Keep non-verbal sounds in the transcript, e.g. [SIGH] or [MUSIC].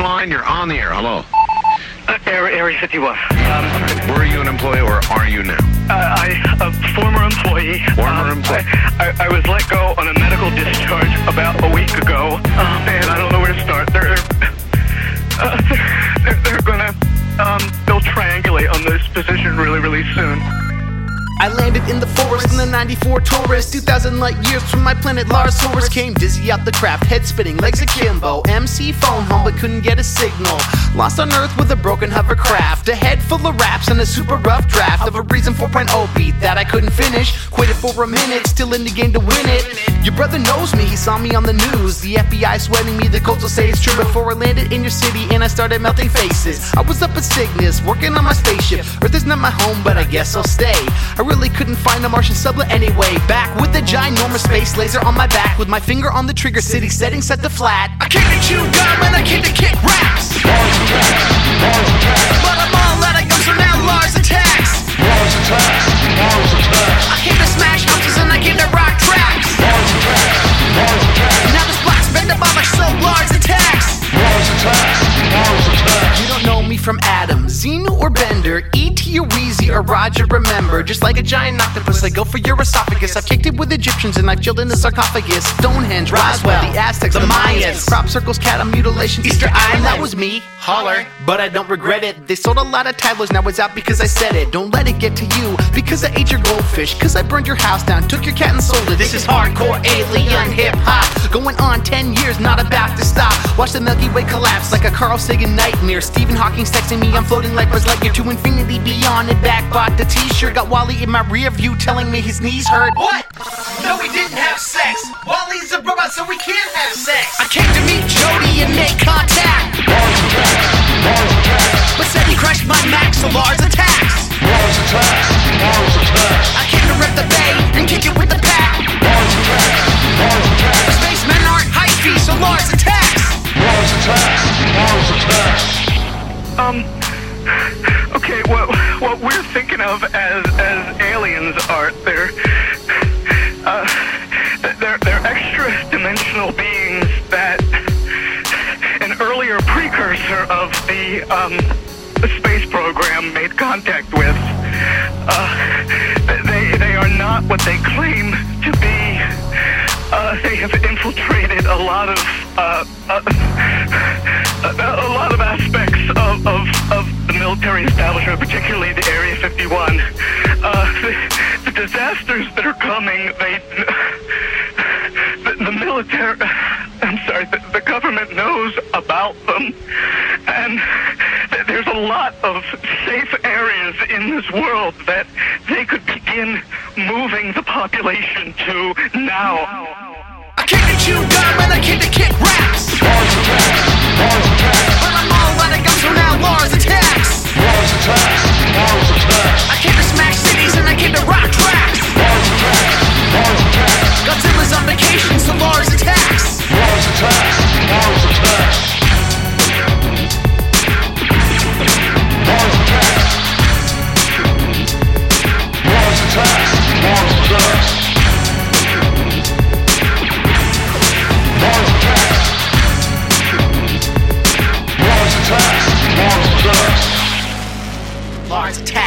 line. You're on the air. Hello. Uh, Area, Area 51. Um, Were you an employee or are you now? uh, I, a former employee. Former um, employee. I, I, I was let go on a medical discharge about a week ago. Oh man, I don't know where to start. They're, uh, they're, they're, they're gonna, um, they'll triangulate on this position really, really soon. I landed in the forest in the 94 Taurus. 2,000 light years from my planet Larsaurus. Came dizzy out the craft, head spinning, legs akimbo. MC phone home, but couldn't get a signal. Lost on Earth with a broken hovercraft. A head full of raps and a super rough draft of a Reason 4.0 beat that I couldn't finish. Quit it for a minute, still in the game to win it. Your brother knows me, he saw me on the news. The FBI sweating me, the coach will say it's true. Before I landed in your city and I started melting faces. I was up at Cygnus, working on my spaceship. Earth is not my home, but I guess I'll stay. I really couldn't find a Martian sublet anyway. Back with the ginormous space laser on my back, with my finger on the trigger, city setting set to flat. I came to chew gum and I came to kick raps. Xenu or Bender, E.T. or Wheezy or Roger Remember. Just like a giant octopus, I go for your esophagus. I've kicked it with Egyptians and I've chilled in the sarcophagus. Stonehenge, Roswell, the Aztecs, the Mayans, crop circles, cattle mutilation, Easter Island. That was me, holler, but I don't regret it. They sold a lot of titles, now it's out because I said it. Don't let it get to you because I ate your goldfish, because I burned your house down, took your cat and sold it. This is hardcore alien hip hop, going on 10 years, not about to stop. Watch the Milky Way collapse like a Carl Sagan nightmare. Stephen Hawking's texting me, I'm floating like Buzz Lightyear to infinity beyond and back. Bought the t-shirt, got WALL-E in my rear view telling me his knees hurt. What? No, we didn't have sex. WALL-E's a robot, so we can't have sex. I came to meet Jody and make contact. But said he crashed my Mac, so Lars aren't hyphy, attacks. Lars attacks. Um, okay, what what we're thinking of as as aliens are they're uh they're they're extra dimensional beings that an earlier precursor of the um the space program made contact with. Uh, they they are not what they claim to be. Uh, they have infiltrated a lot of uh, uh, a, [LAUGHS] a lot of aspects of, of, of the military establishment, particularly the Area 51. Uh, the, the disasters that are coming, they the, the military. I'm sorry, the, the government knows about them, and there's a lot of safe areas in this world that they could begin moving the population to now. I you dumb and I came to kick raps. Hard to Mars attack.